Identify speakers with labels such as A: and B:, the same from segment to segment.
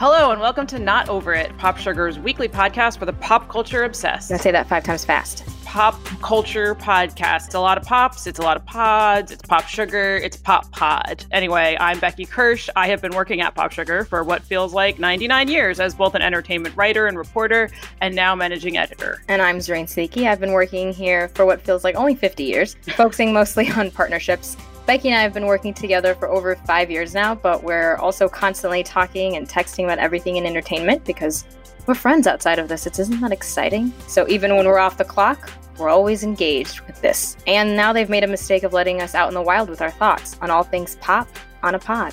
A: Hello and welcome to Not Over It, Pop Sugar's weekly podcast for the pop culture obsessed.
B: I say that five times fast.
A: Pop culture podcast. It's a lot of pops, it's a lot of pods, it's pop sugar, it's pop pod. Anyway, I'm Becky Kirsch. I have been working at Pop Sugar for what feels like 99 years as both an entertainment writer and reporter, and now managing editor.
B: And I'm Zareen Siddiqui. I've been working here for what feels like only 50 years, focusing mostly on partnerships Becky and I have been working together for over five years now, but we're also constantly talking and texting about everything in entertainment because we're friends outside of this. It's, isn't that exciting? So even when we're off the clock, we're always engaged with this. And now they've made a mistake of letting us out in the wild with our thoughts on all things pop on a pod.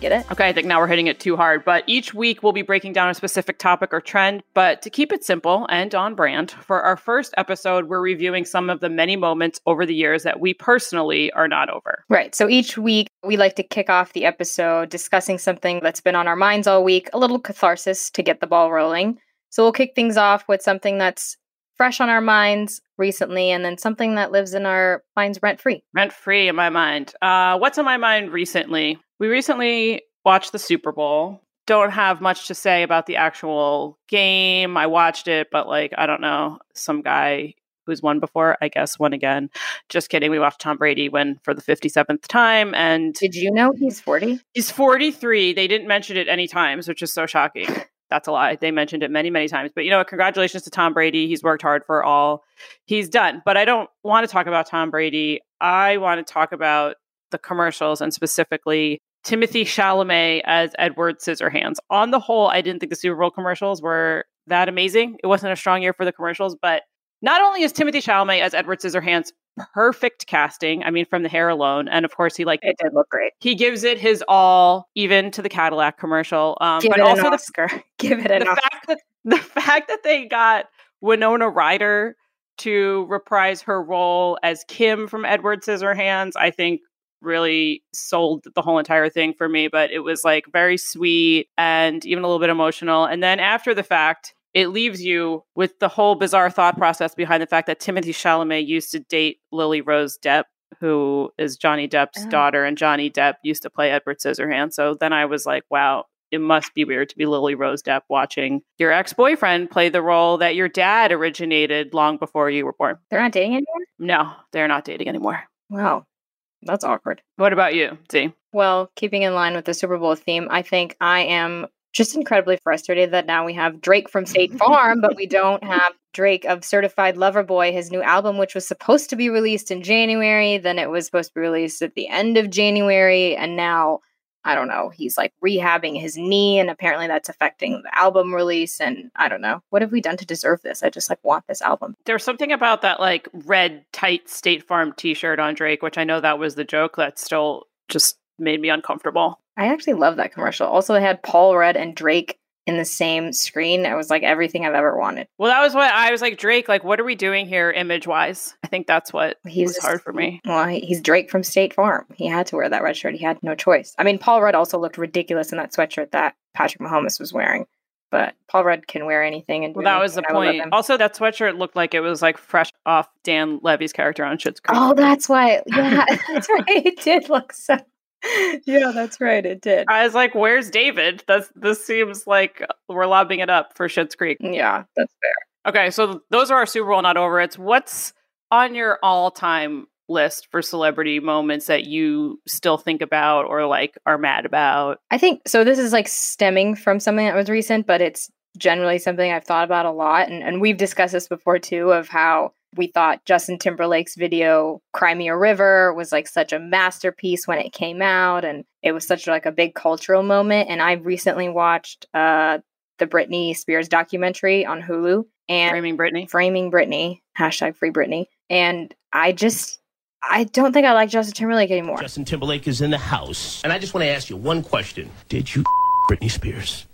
B: Get it?
A: Okay, I think now we're hitting it too hard. But each week we'll be breaking down a specific topic or trend. But to keep it simple and on brand, for our first episode, we're reviewing some of the many moments over the years that we personally are not over.
B: Right. So each week we like to kick off the episode discussing something that's been on our minds all week, a little catharsis to get the ball rolling. So we'll kick things off with something that's fresh on our minds recently and then something that lives in our minds rent free.
A: Rent free in my mind. Uh, what's on my mind recently? We recently watched the Super Bowl. Don't have much to say about the actual game. I watched it, but like, I don't know. Some guy who's won before, I guess, won again. Just kidding. We watched Tom Brady win for the 57th time. And
B: did you know he's 40?
A: He's 43. They didn't mention it any times, which is so shocking. That's a lie. They mentioned it many, many times. But you know what? Congratulations to Tom Brady. He's worked hard for all he's done. But I don't want to talk about Tom Brady. I want to talk about the commercials and specifically Timothée Chalamet as Edward Scissorhands. On the whole, I didn't think the Super Bowl commercials were that amazing. It wasn't a strong year for the commercials, but not only is Timothée Chalamet as Edward Scissorhands perfect casting, I mean, from the hair alone, and of course he like
B: it did look great.
A: He gives it his all, even to the Cadillac commercial.
B: Um, Give but also the Oscar. Give it an
A: the
B: Oscar.
A: fact that the fact that they got Winona Ryder to reprise her role as Kim from Edward Scissorhands, I think really sold the whole entire thing for me. But it was like very sweet and even a little bit emotional. And then after the fact, it leaves you with the whole bizarre thought process behind the fact that Timothée Chalamet used to date Lily Rose Depp, who is Johnny Depp's oh. daughter, and Johnny Depp used to play Edward Scissorhands. So then I was like, wow, it must be weird to be Lily Rose Depp watching your ex boyfriend play the role that your dad originated long before you were born.
B: They're not dating anymore?
A: No, they're not dating anymore.
B: Wow. That's awkward.
A: What about you, Z?
B: Well, keeping in line with the Super Bowl theme, I think I am just incredibly frustrated that now we have Drake from State Farm, but we don't have Drake of Certified Lover Boy, his new album, which was supposed to be released in January. Then it was supposed to be released at the end of January. And now I don't know, he's like rehabbing his knee and apparently that's affecting the album release and I don't know. What have we done to deserve this? I just like want this album.
A: There's something about that like red tight State Farm t-shirt on Drake, which I know that was the joke that still just made me uncomfortable.
B: I actually love that commercial. Also it had Paul Rudd and Drake in the same screen. It was like everything I've ever wanted.
A: Well, that was what I was like, Drake, like, what are we doing here image wise? I think that's what he's was hard for me.
B: Well, he's Drake from State Farm. He had to wear that red shirt. He had no choice. I mean, Paul Rudd also looked ridiculous in that sweatshirt that Patrick Mahomes was wearing. But Paul Rudd can wear anything. And
A: well, that was the point. Also, that sweatshirt looked like it was like fresh off Dan Levy's character on Schitt's Creek.
B: Oh, that's why. Yeah, that's right. It did look so yeah, that's right. It did.
A: I was like, "Where's David?" This this seems like uh, we're lobbing it up for Schitt's Creek.
B: Mm, yeah, that's fair.
A: Okay, so those are our Super Bowl not over. It's what's on your all time list for celebrity moments that you still think about or like are mad about?
B: I think so. This is like stemming from something that was recent, but it's generally something I've thought about a lot. And, and we've discussed this before too of how we thought Justin Timberlake's video Cry Me a River was like such a masterpiece when it came out and it was such like a big cultural moment and I recently watched uh the Britney Spears documentary on Hulu and
A: Framing Britney.
B: Framing Britney hashtag Free Britney and I just I don't think I like Justin Timberlake anymore.
C: Justin Timberlake is in the house. And I just want to ask you one question. Did you Britney Spears?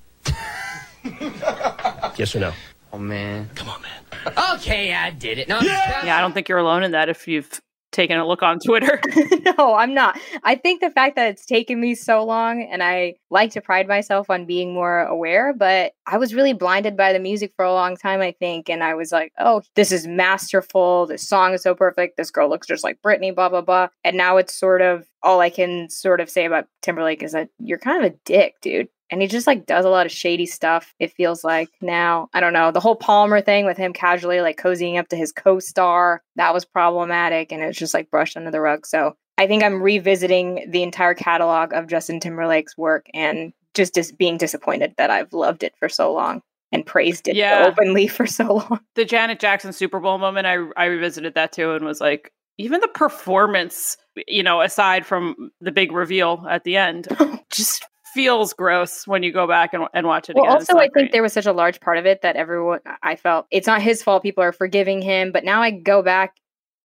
C: yes or no?
D: Oh man.
C: Come on, man.
D: Okay, I did it. No,
A: Yeah, I don't think you're alone in that if you've taken a look on Twitter.
B: no, I'm not. I think the fact that it's taken me so long and I like to pride myself on being more aware, but I was really blinded by the music for a long time, I think. And I was like, oh, this is masterful. This song is so perfect. This girl looks just like Britney, blah, blah, blah. And now it's sort of all I can sort of say about Timberlake is that you're kind of a dick, dude and he just like does a lot of shady stuff it feels like now i don't know the whole palmer thing with him casually like cozying up to his co-star that was problematic and it's just like brushed under the rug so i think i'm revisiting the entire catalog of justin timberlake's work and just dis- being disappointed that i've loved it for so long and praised it
A: Yeah.
B: openly for so long
A: the Janet Jackson Super Bowl moment, I I revisited that too and was like, even the performance, you know, aside from the big reveal at the end, just feels gross when you go back and, and watch it
B: Well,
A: again.
B: Also, I think there was such a large part of it that everyone, I felt it's not his fault. People are forgiving him, but now I go back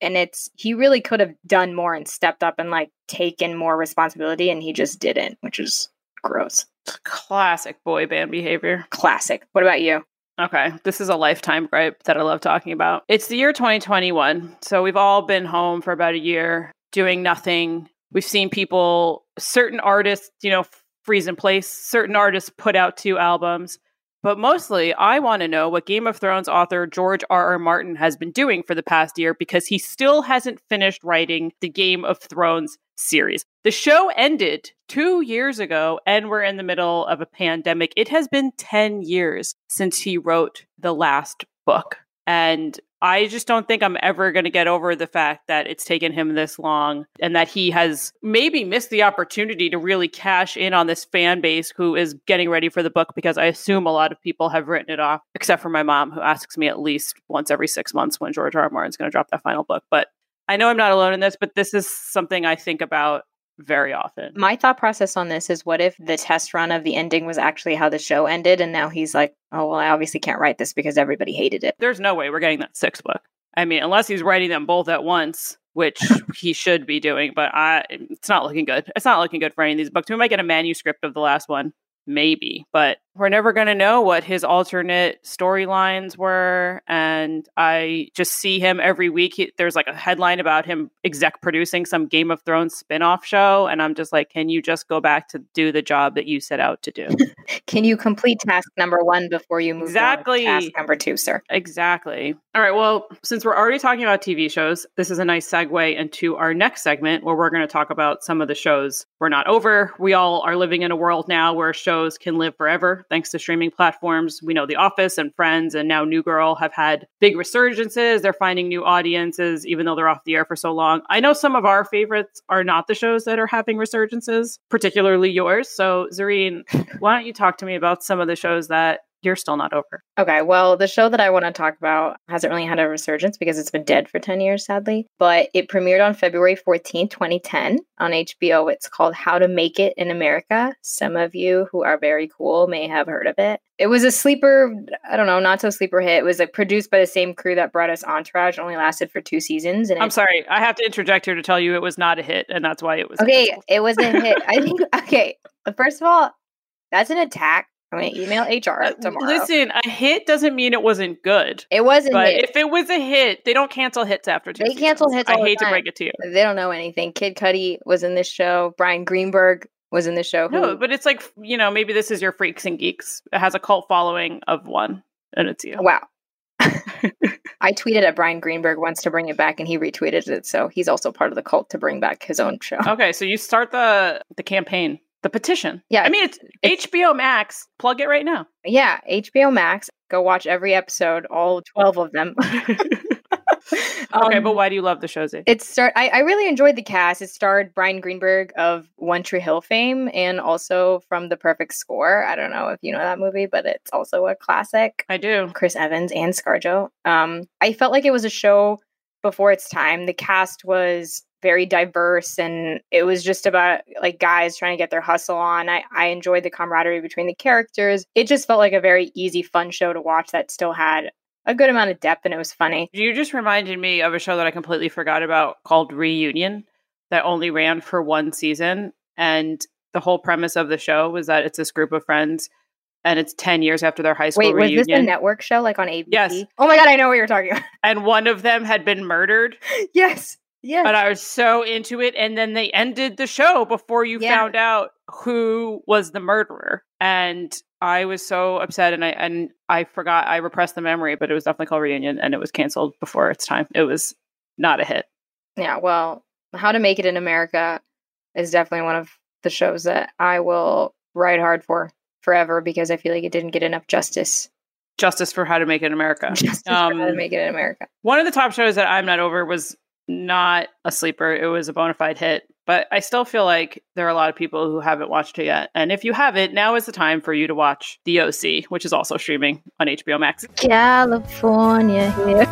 B: and it's he really could have done more and stepped up and like taken more responsibility, and he just didn't, which is gross.
A: classic boy band behavior.
B: Classic. What about you?
A: Okay, this is a lifetime gripe that I love talking about. It's the year 2021. So we've all been home for about a year doing nothing. We've seen people, certain artists, you know, freeze in place, certain artists put out two albums. But mostly, I want to know what Game of Thrones author George R. R. Martin has been doing for the past year because he still hasn't finished writing the Game of Thrones series. The show ended two years ago, and we're in the middle of a pandemic. It has been 10 years since he wrote the last book. And I just don't think I'm ever going to get over the fact that it's taken him this long and that he has maybe missed the opportunity to really cash in on this fan base who is getting ready for the book because I assume a lot of people have written it off, except for my mom, who asks me at least once every six months when George R. R. Martin's going to drop that final book. But I know I'm not alone in this, but this is something I think about very often.
B: My thought process on this is what if the test run of the ending was actually how the show ended, and now he's like, oh, well, I obviously can't write this because everybody hated it.
A: There's no way we're getting that sixth book. I mean, unless he's writing them both at once, which he should be doing, but I it's not looking good. It's not looking good for any of these books. We might get a manuscript of the last one, maybe, but we're never going to know what his alternate storylines were. And I just see him every week. He, there's like a headline about him exec producing some Game of Thrones spin-off show, and I'm just like, can you just go back to do the job that you set out to do?
B: Can you complete task number one before you move
A: Exactly.
B: on to task number two, sir?
A: Exactly. All right. Well, since we're already talking about TV shows, this is a nice segue into our next segment where we're going to talk about some of the shows we're not over. We all are living in a world now where shows can live forever thanks to streaming platforms. We know The Office and Friends and now New Girl have had big resurgences. They're finding new audiences, even though they're off the air for so long. I know some of our favorites are not the shows that are having resurgences, particularly yours. So, Zareen, why don't you talk to me about some of the shows that you're still not over?
B: Okay, well, the show that I want to talk about hasn't really had a resurgence because it's been dead for 10 years, sadly. But it premiered on February 14th, 2010 on HBO. It's called How to Make It in America. Some of you who are very cool may have heard of it. It was a sleeper, I don't know, not so sleeper hit. It was like produced by the same crew that brought us Entourage, only lasted for two seasons. And
A: I'm sorry, I have to interject here to tell you it was not a hit, and that's why it was
B: Okay,
A: canceled.
B: it was a hit. I think, okay, first of all, that's an attack. I'm going to email HR
A: Uh,
B: tomorrow.
A: Listen, a hit doesn't mean it wasn't good.
B: it wasn't
A: But
B: hit.
A: if it was a hit, they don't cancel hits after two.
B: They cancel hits
A: I hate to break it to you.
B: They don't know anything. Kid Cudi was in this show. Bryan Greenberg was in this show. Who,
A: No, but it's like you know, maybe this is your freaks and geeks. It has a cult following of one, and it's you.
B: wow. I tweeted at Bryan Greenberg once to bring it back, and he retweeted it. So he's also part of the cult to bring back his own show.
A: Okay, so you start the the campaign, the petition.
B: Yeah,
A: I mean it's, HBO Max. Plug it right now.
B: Yeah, HBO Max. Go watch every episode, all 12 of them.
A: Okay,
B: Um,
A: but why do you love the show, Z?
B: It start. I, I really enjoyed the cast. It starred Bryan Greenberg of One Tree Hill fame, and also from The Perfect Score. I don't know if you know that movie, but it's also a classic.
A: I do.
B: Chris Evans and ScarJo. Um, I felt like it was a show before its time. The cast was very diverse, and it was just about like guys trying to get their hustle on. I, I enjoyed the camaraderie between the characters. It just felt like a very easy, fun show to watch that still had a good amount of depth, and it was funny.
A: You just reminded me of a show that I completely forgot about called Reunion that only ran for one season. And the whole premise of the show was that it's this group of friends and it's 10 years after their high school
B: Wait, was
A: reunion.
B: this a network show like on ABC?
A: Yes.
B: Oh my god, I know what you're talking about.
A: and one of them had been murdered.
B: yes. Yes.
A: But I was so into it. And then they ended the show before you
B: Yeah.
A: found out who was the murderer. And I was so upset and I and I forgot I repressed the memory, but it was definitely called Reunion and it was canceled before its time. It was not a hit.
B: Yeah, well, How to Make It in America is definitely one of the shows that I will ride hard for forever because I feel like it didn't get enough justice.
A: Justice for How to Make It in America.
B: Justice for How to
A: Um,
B: Make It in America.
A: One of the top shows that I'm not over was not a sleeper. It was a bona fide hit. But I still feel like there are a lot of people who haven't watched it yet. And if you haven't, now is the time for you to watch The OC, which is also streaming on HBO Max.
B: California here.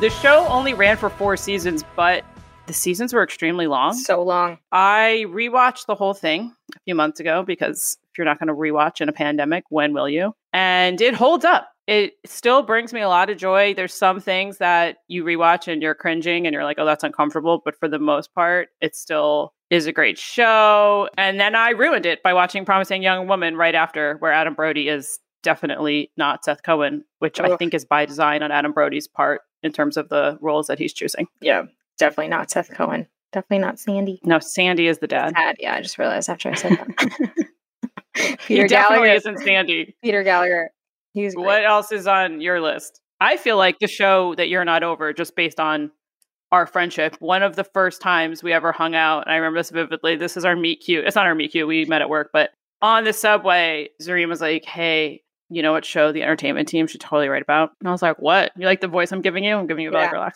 A: The show only ran for four seasons, but the seasons were extremely long.
B: So long.
A: I rewatched the whole thing a few months ago because if you're not going to rewatch in a pandemic, when will you? And it holds up. It still brings me a lot of joy. There's some things that you rewatch and you're cringing and you're like, oh, that's uncomfortable. But for the most part, it still is a great show. And then I ruined it by watching Promising Young Woman right after, where Adam Brody is definitely not Seth Cohen, which I think is by design on Adam Brody's part in terms of the roles that he's choosing.
B: Yeah, definitely not Seth Cohen. Definitely not Sandy.
A: No, Sandy is the dad.
B: Sad. Yeah, I just realized after I said that.
A: He
B: Peter
A: definitely
B: Gallagher.
A: isn't Sandy.
B: Peter Gallagher. He's great.
A: What else is on your list? I feel like the show that you're not over, just based on our friendship. One of the first times we ever hung out, and I remember this vividly. This is our meet cute. It's not our meet cute. We met at work, but on the subway, Zareen was like, "Hey, you know what show the entertainment team should totally write about?" And I was like, "What? You like the voice I'm giving you? I'm giving you a
B: Yeah.
A: Girl.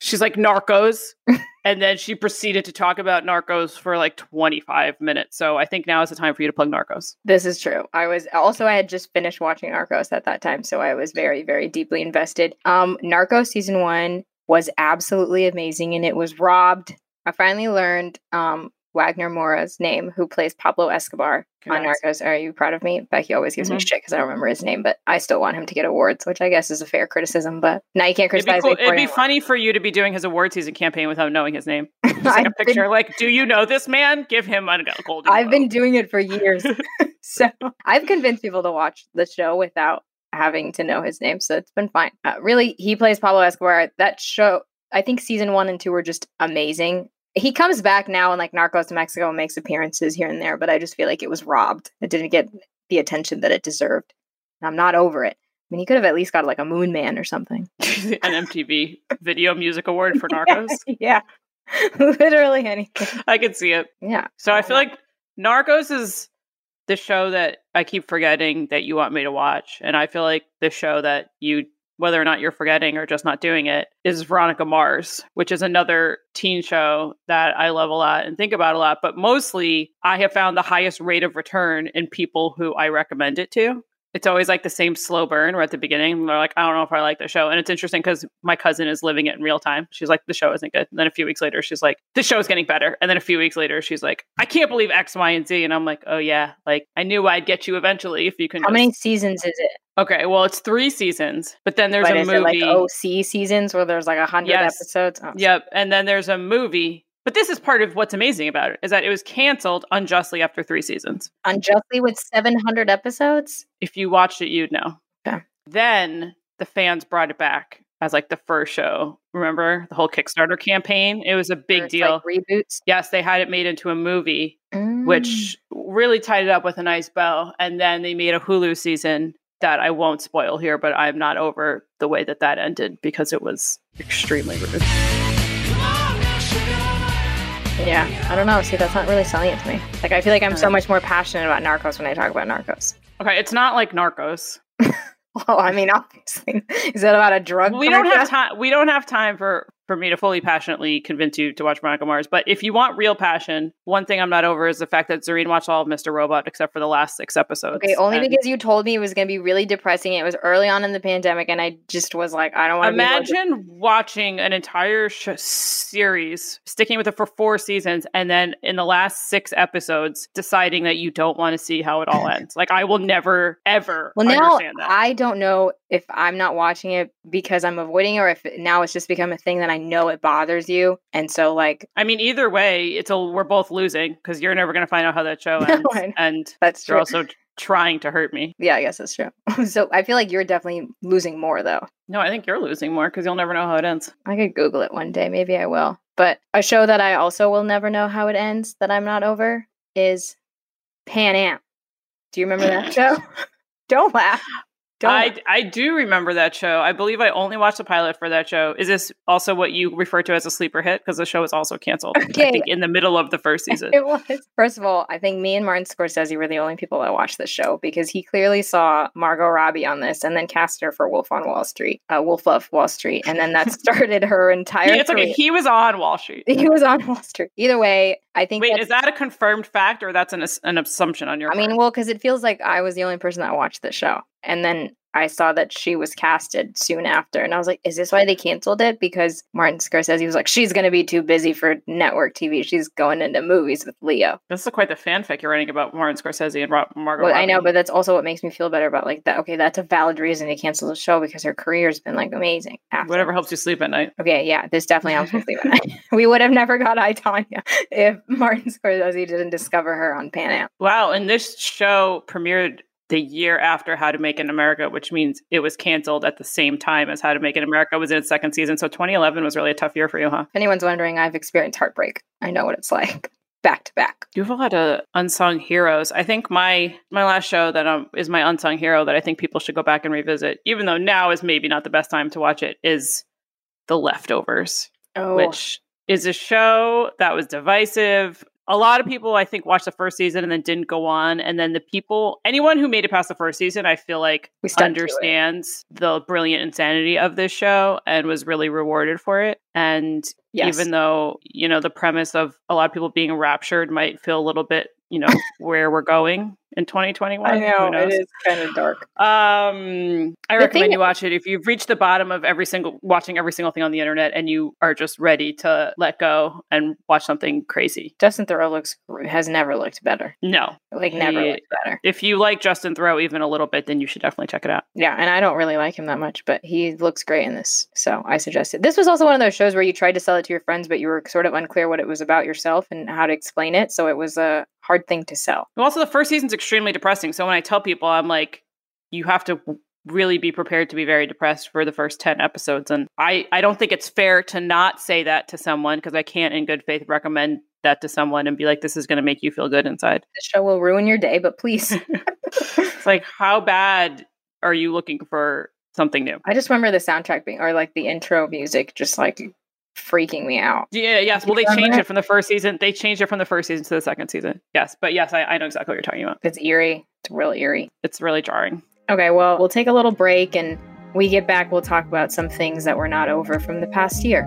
A: She's like Narcos, and then she proceeded to talk about Narcos for like 25 minutes. So I think now is the time for you to plug Narcos.
B: This is true. I was also I had just finished watching Narcos at that time, so I was very, very deeply invested. Um, Narcos season one was absolutely amazing, and it was robbed. I finally learned um Wagner Moura's name, who plays Pablo Escobar on. Narcos. Are you proud of me? Becky always gives me
A: Mhm.
B: shit because I don't remember his name, but I still want him to get awards, which I guess is a fair criticism. But now you can't
A: It'd be,
B: criticize
A: cool.
B: me
A: It'd be funny for you to be doing his award season campaign without knowing his name. Just like a
B: I've been-
A: like, do you know this man? Give him a golden.
B: I've been doing it for years. so I've convinced people to watch the show without having to know his name. So it's been fine. Uh, really, he plays Pablo Escobar. That show, I think season one and two were just amazing. He comes back now in like Narcos to Mexico and makes appearances here and there, but I just feel like it was robbed. It didn't get the attention that it deserved. And I'm not over it. I mean, he could have at least got like a Moon Man or something.
A: an MTV Video Music Award for Narcos.
B: yeah. Literally anything.
A: I could see it.
B: Yeah.
A: So I feel like Narcos is the show that I keep forgetting that you want me to watch, and I feel like the show that you, whether or not you're forgetting or just not doing it, is Veronica Mars, which is another teen show that I love a lot and think about a lot. But mostly, I have found the highest rate of return in people who I recommend it to. It's always like the same slow burn where at the beginning they're like, I don't know if I like the show. And it's interesting because my cousin is living it in real time. She's like, the show isn't good. And then a few weeks later, she's like, the show's getting better. And then a few weeks later, she's like, I can't believe X, Y, and Z. And I'm like, oh yeah, like I knew I'd get you eventually if you can.
B: How
A: just-
B: many seasons is it?
A: Okay, well, it's three seasons, but then there's
B: but
A: a movie.
B: like OC seasons where there's like a hundred
A: Yes.
B: episodes? Oh,
A: Yep, and then there's a movie. But this is part of what's amazing about it is that it was canceled unjustly after three seasons.
B: Unjustly with 700 episodes?
A: If you watched it, you'd know.
B: Okay.
A: Then the fans brought it back as like the first show. Remember the whole Kickstarter campaign? It was a big
B: it's,
A: deal.
B: Like reboots?
A: yes, they had it made into a movie,
B: Mm.
A: which really tied it up with a nice bow. And then they made a Hulu season that I won't spoil here, but I'm not over the way that that ended because it was extremely rude.
B: Yeah, I don't know. See, that's not really selling it to me. Like, I feel like I'm so much more passionate about Narcos when I talk about Narcos.
A: Okay, it's not like Narcos.
B: Well, I mean, obviously, is that about a drug?
A: We don't have time. We don't have time for for me to fully passionately convince you to watch Veronica Mars. But if you want real passion, one thing I'm not over is the fact that Zareen watched all of Mr. Robot except for the last six episodes.
B: Okay, only
A: And
B: because you told me it was going to be really depressing. It was early on in the pandemic, and I just was like, I don't want to.
A: Imagine watching an entire sh- series, sticking with it for four seasons, and then in the last six episodes, deciding that you don't want to see how it all ends. Like I will never, ever
B: Well, now
A: understand that.
B: I don't know if I'm not watching it because I'm avoiding it, or if now it's just become a thing that I know it bothers you, and so like
A: I mean, either way, it's a we're both losing because you're never going to find out how that show ends,
B: know.
A: and
B: that's
A: you're also trying to hurt me.
B: yeah, I guess that's true. so I feel like you're definitely losing more though.
A: No, I think you're losing more because you'll never know how it ends.
B: I could Google it one day. Maybe I will. But a show that I also will never know how it ends that I'm not over is Pan Am. Do you remember that show? Don't laugh. Don't.
A: I, I do remember that show. I believe I only watched the pilot for that show. Is this also what you refer to as a sleeper hit? Because the show was also canceled.
B: Okay.
A: I think in the middle of the first season.
B: It was. First of all, I think me and Martin Scorsese were the only people that watched this show because he clearly saw Margot Robbie on this and then cast her for Wolf on Wall Street, uh, Wolf of Wall Street, and then that started her entire.
A: Yeah, it's okay.
B: career.
A: He was on Wall Street.
B: He was on Wall Street. Either way, I think.
A: Wait, is that a confirmed fact or that's an, an assumption on your
B: I mean, well, because it feels like I was the only person that watched the show, and then I saw that she was casted soon after, and I was like, "Is this why they canceled it?" Because Martin Scorsese was like, "She's going to be too busy for network TV. She's going into movies with Leo."
A: This is quite the fanfic you're writing about Martin Scorsese and Ro- Margot
B: Well, I know, but that's also what makes me feel better about like that. Okay, that's a valid reason to cancel the show because her career's been like amazing. After.
A: Whatever helps you sleep at night.
B: Okay, yeah, this definitely helps me sleep at night. We would have never got I, Tonya if Martin Scorsese didn't discover her on Pan Am.
A: Wow, and this show premiered the year after How to Make in America, which means it was canceled at the same time as How to Make in America was in its second season. So 2011 was really a tough year for you, huh?
B: If anyone's wondering, I've experienced heartbreak. I know what it's like back to back.
A: You have a lot of unsung heroes. I think my my last show that um, is my unsung hero that I think people should go back and revisit, even though now is maybe not the best time to watch it, is The Leftovers,
B: Oh,
A: which is a show that was divisive. A lot of people, I think, watched the first season and then didn't go on. And then the people, anyone who made it past the first season, I feel like
B: We stuck to it.
A: understands the brilliant insanity of this show and was really rewarded for it. And
B: Yes.
A: even though, you know, the premise of a lot of people being raptured might feel a little bit, you know, where we're going in 2021.
B: I know it is kind of dark.
A: Um, I
B: The
A: recommend you watch it if you've reached the bottom of every single watching every single thing on the internet and you are just ready to let go and watch something crazy.
B: Justin Theroux looks has never looked better.
A: No,
B: Like never looked better.
A: if you like Justin Theroux even a little bit, then you should definitely check it out.
B: Yeah, and I don't really like him that much, but he looks great in this. So I suggest it. This was also one of those shows where you tried to sell it to your friends, but you were sort of unclear what it was about yourself and how to explain it. So it was a hard thing to sell.
A: Well, Also, the first season's extremely depressing. So when I tell people, I'm like, you have to really be prepared to be very depressed for the first 10 episodes. And I, I don't think it's fair to not say that to someone because I can't, in good faith, recommend that to someone and be like, this is going to make you feel good inside.
B: The show will ruin your day, but please.
A: It's like, how bad are you looking for something new?
B: I just remember the soundtrack being, or like the intro music, just like freaking me out.
A: Yeah, yes. Well, they
B: Remember
A: changed
B: it?
A: it from the first season. They changed it from the first season to the second season. Yes. But yes, I, I know exactly what you're talking about.
B: It's eerie. It's real eerie.
A: It's really jarring.
B: Okay, well, we'll take a little break and we get back, we'll talk about some things that were not over from the past year.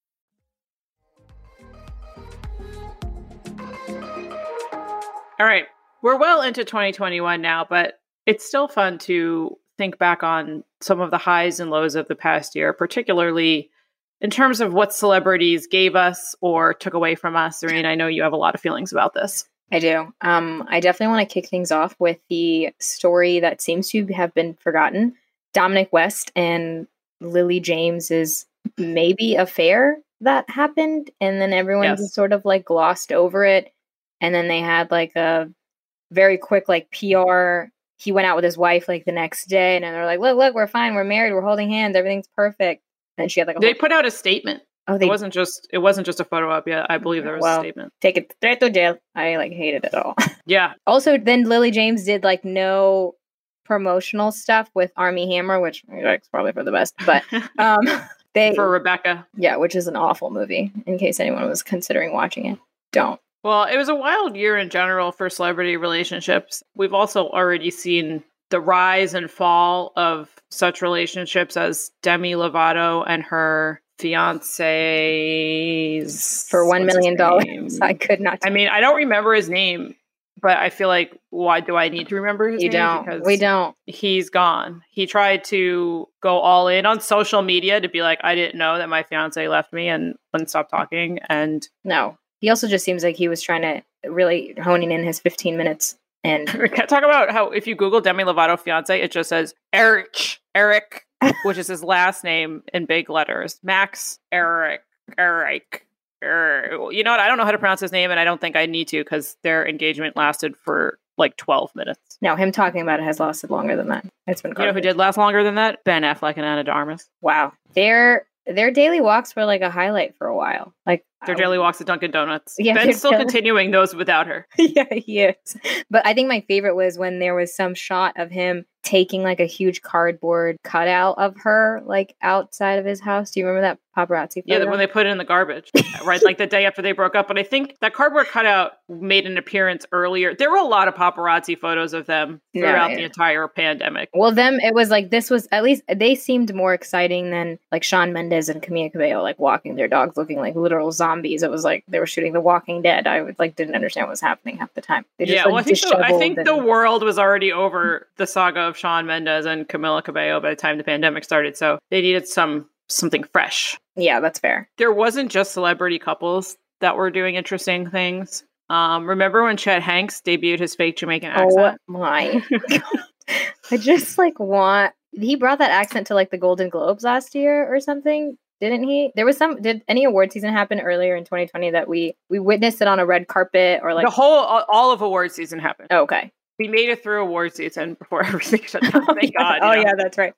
A: All right. We're well into 2021 now, but it's still fun to think back on some of the highs and lows of the past year, particularly in terms of what celebrities gave us or took away from us. Zareen, I know you have a lot of feelings about this.
B: I do. Um, I definitely want to kick things off with the story that seems to have been forgotten. Dominic West and Lily James's maybe affair that happened, and then everyone
A: Yes.
B: just sort of like glossed over it. And then they had like a very quick like PR. He went out with his wife like the next day, and they're like, "Look, look, we're fine. We're married. We're holding hands. Everything's perfect." And she had like a
A: They
B: whole,
A: put out a statement.
B: oh, they
A: It wasn't just it wasn't just a photo op Yeah, I believe there was
B: Well.
A: a statement.
B: take it straight to jail. I like hated it all.
A: Yeah.
B: Also, then Lily James did like no promotional stuff with Armie Hammer, which is probably for the best. But um, they
A: For Rebecca.
B: yeah, which is an awful movie. In case anyone was considering watching it, don't.
A: Well, it was a wild year in general for celebrity relationships. We've also already seen the rise and fall of such relationships as Demi Lovato and her fiance's
B: For one million dollars? I could not.
A: I mean, I don't remember his name, but I feel like why do I need to remember his
B: you
A: name?
B: don't. We don't.
A: he's gone. He tried to go all in on social media to be like, I didn't know that my fiance left me and wouldn't stop talking. And
B: No. He also just seems like he was trying to really honing in his 15 minutes. And
A: talk about how if you Google Demi Lovato fiance, it just says Eric, Eric, which is his last name in big letters. Max Ehrich, Eric. Er- You know what? I don't know how to pronounce his name, and I don't think I need to because their engagement lasted for like 12 minutes.
B: no, him talking about it has lasted longer than that. It's been
A: You know who did last longer than that? Ben Affleck and Ana de Armas.
B: Wow. Their their daily walks were like a highlight for a while. Like
A: Their daily walks at Dunkin' Donuts.
B: Yeah,
A: Ben's still continuing those without her.
B: yeah, he is. But I think my favorite was when there was some shot of him taking like a huge cardboard cutout of her like outside of his house. Do you remember that paparazzi
A: Yeah, when they put it in the garbage, right? Like the day after they broke up. But I think that cardboard cutout made an appearance earlier. There were a lot of paparazzi photos of them
B: Yeah,
A: throughout
B: yeah.
A: the entire pandemic.
B: well, them it was like this was at least they seemed more exciting than like Shawn Mendes and Camila Cabello like walking their dogs looking like literal zombies. It was like they were shooting The Walking Dead. I would like didn't understand what was happening half the time. They just
A: yeah,
B: like
A: well, I think, the, I think
B: and-
A: the world was already over the saga of Shawn Mendes and Camila Cabello by the time the pandemic started. So they needed some something fresh.
B: yeah, that's fair.
A: There wasn't just celebrity couples that were doing interesting things. Um, remember when Chet Hanks debuted his fake Jamaican accent?
B: Oh my. I just like want he brought that accent to like the Golden Globes last year or something, didn't he? There was some did any award season happen earlier in 2020 that we we witnessed it on a red carpet or like
A: the whole, all, of award season happened.
B: oh, okay.
A: We made it through award season before everything shut down. Thank oh,
B: yeah.
A: God.
B: Oh
A: know?
B: yeah, that's right.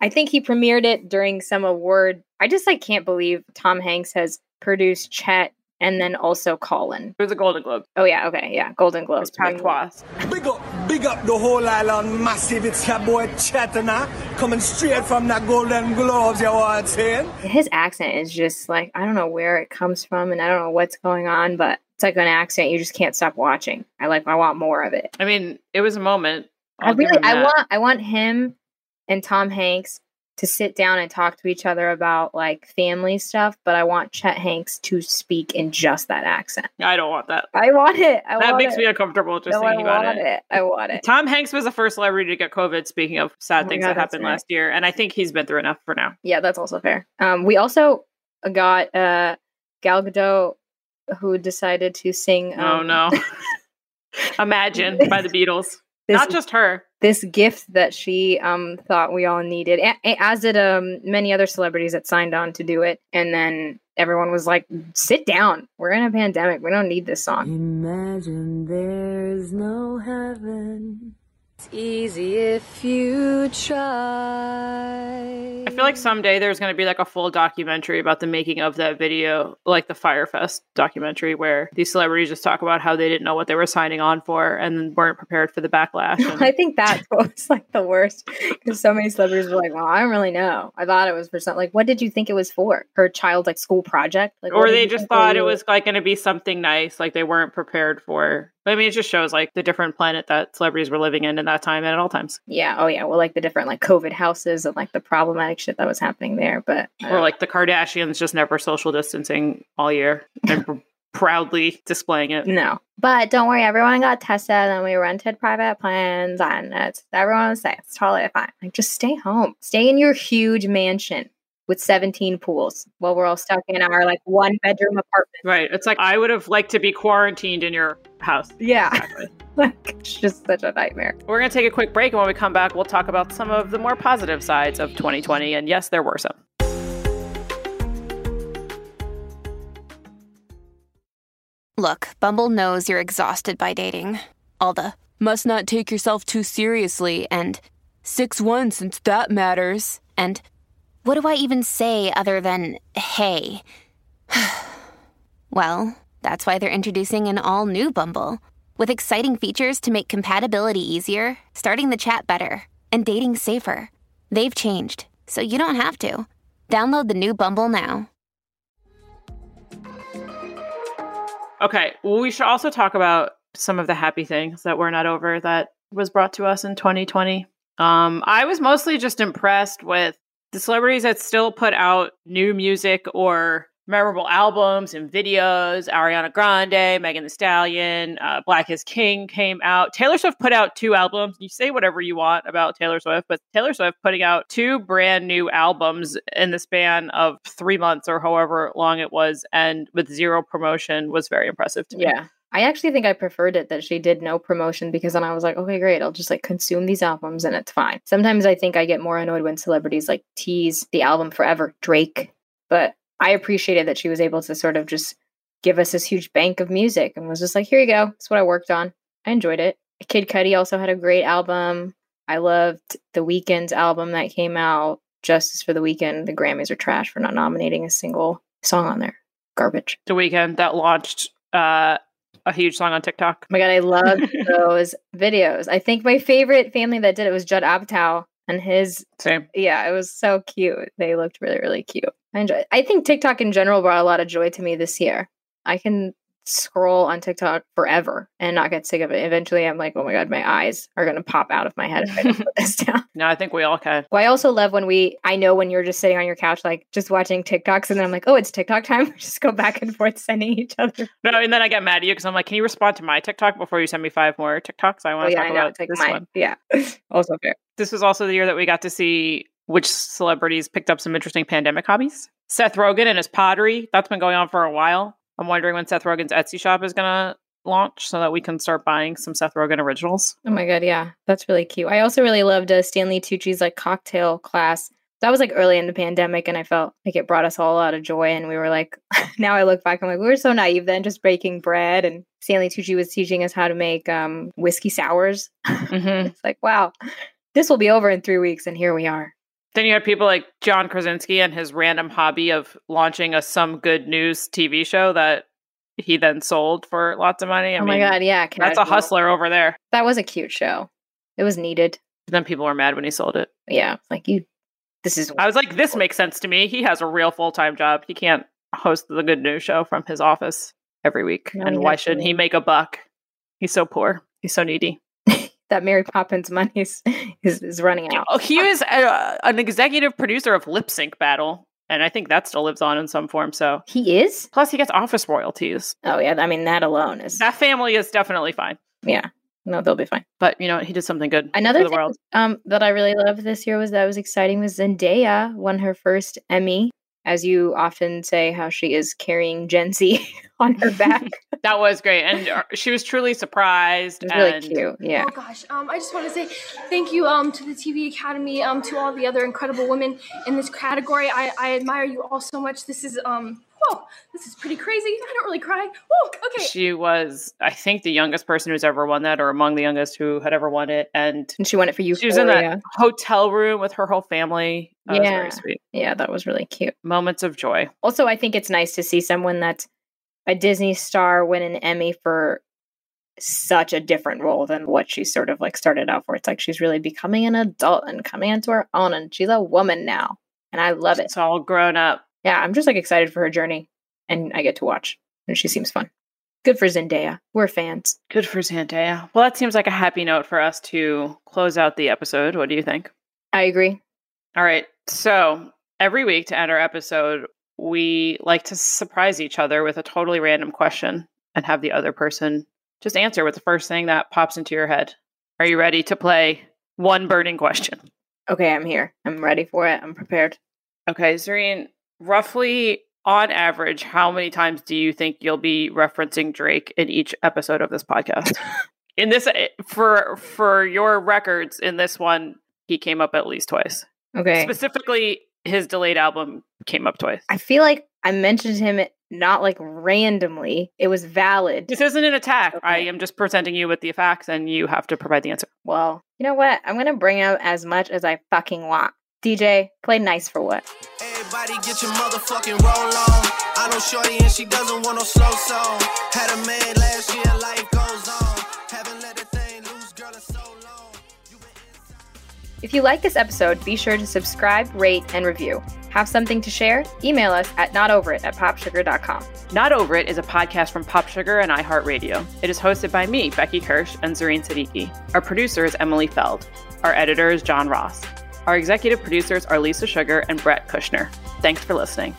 B: I think he premiered it during some award. I just like can't believe Tom Hanks has produced Chet and then also Colin.
A: It was a Golden Globe.
B: Oh yeah, okay, yeah, Golden
A: It
B: Globes.
A: was patois.
E: Big up, big up the whole island massive. It's your boy Chetana coming straight from the Golden Globes. You know what I'm saying?
B: his accent is just like I don't know where it comes from and I don't know what's going on, but it's like an accent you just can't stop watching. I like I want more of it.
A: I mean, it was a moment.
B: i
A: I'll give
B: really I want I want him and Tom Hanks to sit down and talk to each other about like family stuff, but I want Chet Hanks to speak in just that accent.
A: I don't want that.
B: I want it. I
A: that
B: want
A: makes
B: it.
A: me uncomfortable just
B: no, I
A: thinking about
B: want
A: it.
B: it. I want it.
A: Tom Hanks was the first celebrity to get COVID. Speaking of sad
B: Oh
A: things
B: God,
A: that happened
B: right.
A: last year, and I think he's been through enough for now.
B: Yeah, that's also fair. Um, we also got uh, Gal Gadot, who decided to sing.
A: oh
B: um,
A: no! Imagine by the Beatles.
B: This,
A: Not just her.
B: This gift that she um thought we all needed, as did um many other celebrities that signed on to do it, and then everyone was like, "Sit down. We're in a pandemic. We don't need this song."
F: Imagine there's no heaven. It's easy if you try.
A: I feel like someday there's going to be like a full documentary about the making of that video, like the Fyre Fest documentary, where these celebrities just talk about how they didn't know what they were signing on for and weren't prepared for the backlash. And-
B: I think that's what was like the worst because so many celebrities were like, "Well, I don't really know. I thought it was for something. Like, what did you think it was for? Her child's like school project? Like,
A: or they just thought it was like going to be something nice, like they weren't prepared for. I mean, it just shows like the different planet that celebrities were living in in that time and at all times,
B: Yeah. Oh, yeah. Well, like the different like COVID houses and like the problematic shit that was happening there. But uh,
A: or like the Kardashians just never social distancing all year and proudly displaying it.
B: No. But don't worry, everyone got tested and we rented private planes and it's everyone was safe. It's totally fine. Like just stay home. Stay in your huge mansion with 17 pools while we're all stuck in our like one bedroom apartment.
A: Right. It's like I would have liked to be quarantined in your house.
B: Yeah.
A: Exactly.
B: like it's just such a nightmare.
A: We're going to take a quick break and when we come back we'll talk about some of the more positive sides of 2020 and yes, there were some.
G: Look, Bumble knows you're exhausted by dating. All the must not take yourself too seriously and 6 1 since that matters. And what do I even say other than hey? well, that's why they're introducing an all new Bumble with exciting features to make compatibility easier, starting the chat better, and dating safer. They've changed, so you don't have to. Download the new Bumble now.
A: Okay. Well, we should also talk about some of the happy things that we're not over that was brought to us in 2020. Um, I was mostly just impressed with the celebrities that still put out new music or memorable albums and videos. Ariana Grande, Megan Thee Stallion, uh, Black is King came out. Taylor Swift put out two albums. You say whatever you want about Taylor Swift, but Taylor Swift putting out two brand new albums in the span of three months or however long it was, and with zero promotion was very impressive to me.
B: Yeah. I actually think I preferred it that she did no promotion because then I was like, okay, great. I'll just like consume these albums and it's fine. Sometimes I think I get more annoyed when celebrities like tease the album forever, Drake. But I appreciated that she was able to sort of just give us this huge bank of music and was just like, here you go. It's what I worked on. I enjoyed it. Kid Cudi also had a great album. I loved the Weeknd's album that came out. Justice for the Weeknd. The Grammys are trash for not nominating a single song on there. Garbage.
A: The Weeknd that launched uh, a huge song on TikTok.
B: Oh my god, I love those videos. I think my favorite family that did it was Judd Apatow and his
A: Same.
B: yeah, it was so cute. They looked really, really cute. I enjoy. I think TikTok in general brought a lot of joy to me this year. I can scroll on TikTok forever and not get sick of it. Eventually, I'm like, oh my god, my eyes are gonna pop out of my head if I don't put this down.
A: No, I think we all can.
B: Well, I also love when we. I know when you're just sitting on your couch, like just watching TikToks, and then I'm like, oh, it's TikTok time. We just go back and forth sending each other.
A: No, and then I get mad at you because I'm like, can you respond to my TikTok before you send me five more TikToks? I
B: Oh
A: want to
B: yeah,
A: talk about
B: It's like
A: this
B: mine.
A: one.
B: Yeah, also fair.
A: This was also the year that we got to see which celebrities picked up some interesting pandemic hobbies. Seth Rogen and his pottery. That's been going on for a while. I'm wondering when Seth Rogen's Etsy shop is going to launch so that we can start buying some Seth Rogen originals.
B: Oh my god, yeah, that's really cute. I also really loved uh, Stanley Tucci's like cocktail class. That was like early in the pandemic, and I felt like it brought us all a lot of joy. And we were like, now I look back, I'm like, we were so naive then, just breaking bread. And Stanley Tucci was teaching us how to make um, whiskey sours.
A: Mm-hmm.
B: it's like, wow, this will be over in three weeks, and here we are.
A: Then you had people like John Krasinski and his random hobby of launching a some good news TV show that he then sold for lots of money. I
B: oh
A: mean,
B: my god, yeah,
A: that's a hustler over there.
B: That was a cute show. It was needed.
A: Then people were mad when he sold it.
B: Yeah, like you. This is.
A: I was like, this makes sense to me. He has a real full time job. He can't host the good news show from his office every week.
B: No,
A: and why shouldn't he make a buck? He's so poor. He's so needy.
B: That Mary Poppins money is, is, is running out.
A: Oh, he was uh, an executive producer of Lip Sync Battle, and I think that still lives on in some form. So,
B: He is.
A: plus he gets office royalties.
B: Oh yeah, I mean that alone is.
A: That family is definitely fine.
B: Yeah, no, they'll be fine.
A: But you know, he did something good
B: Another
A: for the
B: thing
A: world.
B: um, that I really loved this year was that was exciting was Zendaya won her first Emmy. As you often say, how she is carrying Gen Z on her back.
A: That was great, and uh, she was truly surprised.
B: Was really
A: and
B: cute. Yeah.
H: Oh gosh, um, I just want to say thank you um, to the TV Academy, um, to all the other incredible women in this category. I, I admire you all so much. This is um, whoa, this is pretty crazy. I don't really cry. Whoa, okay.
A: She was, I think, the youngest person who's ever won that, or among the youngest who had ever won it. And
B: And she won it for you.
A: she was in that hotel room with her whole family. That was
B: Yeah.
A: very sweet.
B: Yeah, that was really cute.
A: Moments of joy.
B: Also, I think it's nice to see someone that's a Disney star win an Emmy for such a different role than what she sort of like started out for. It's like she's really becoming an adult and coming into her own, and she's a woman now, and I love it.
A: It's all grown up.
B: Yeah, I'm just like excited for her journey, and I get to watch, and she seems fun. Good for Zendaya. We're fans.
A: Good for Zendaya. Well, that seems like a happy note for us to close out the episode. What do you think?
B: I agree.
A: All right. So every week to end our episode, we like to surprise each other with a totally random question and have the other person just answer with the first thing that pops into your head. Are you ready to play one burning question?
B: Okay, I'm here. I'm ready for it. I'm prepared.
A: Okay, Zareen, roughly on average, how many times do you think you'll be referencing Drake in each episode of this podcast? in this eh, for for your records in this one, he came up at least twice.
B: Okay.
A: Specifically, his delayed album came up twice.
B: I feel like I mentioned him not like randomly. It was valid.
A: This isn't an attack. Okay. I am just presenting you with the facts and you have to provide the answer.
B: Well, you know what? I'm going to bring out as much as I fucking want. DJ, play nice for what? Everybody get your motherfucking roll on. I know Shorty and she doesn't want no slow song. Had a man last year, life goes on. Haven't let a thing loose, girl, in so long. If you like this episode, be sure to subscribe, rate, and review. Have something to share? Email us at notoverit at popsugar.com.
A: Not Over It is a podcast from Pop Sugar and iHeartRadio. It is hosted by me, Becky Kirsch, and Zareen Siddiqui. Our producer is Emily Feld. Our editor is John Ross. Our executive producers are Lisa Sugar and Brett Kushner. Thanks for listening.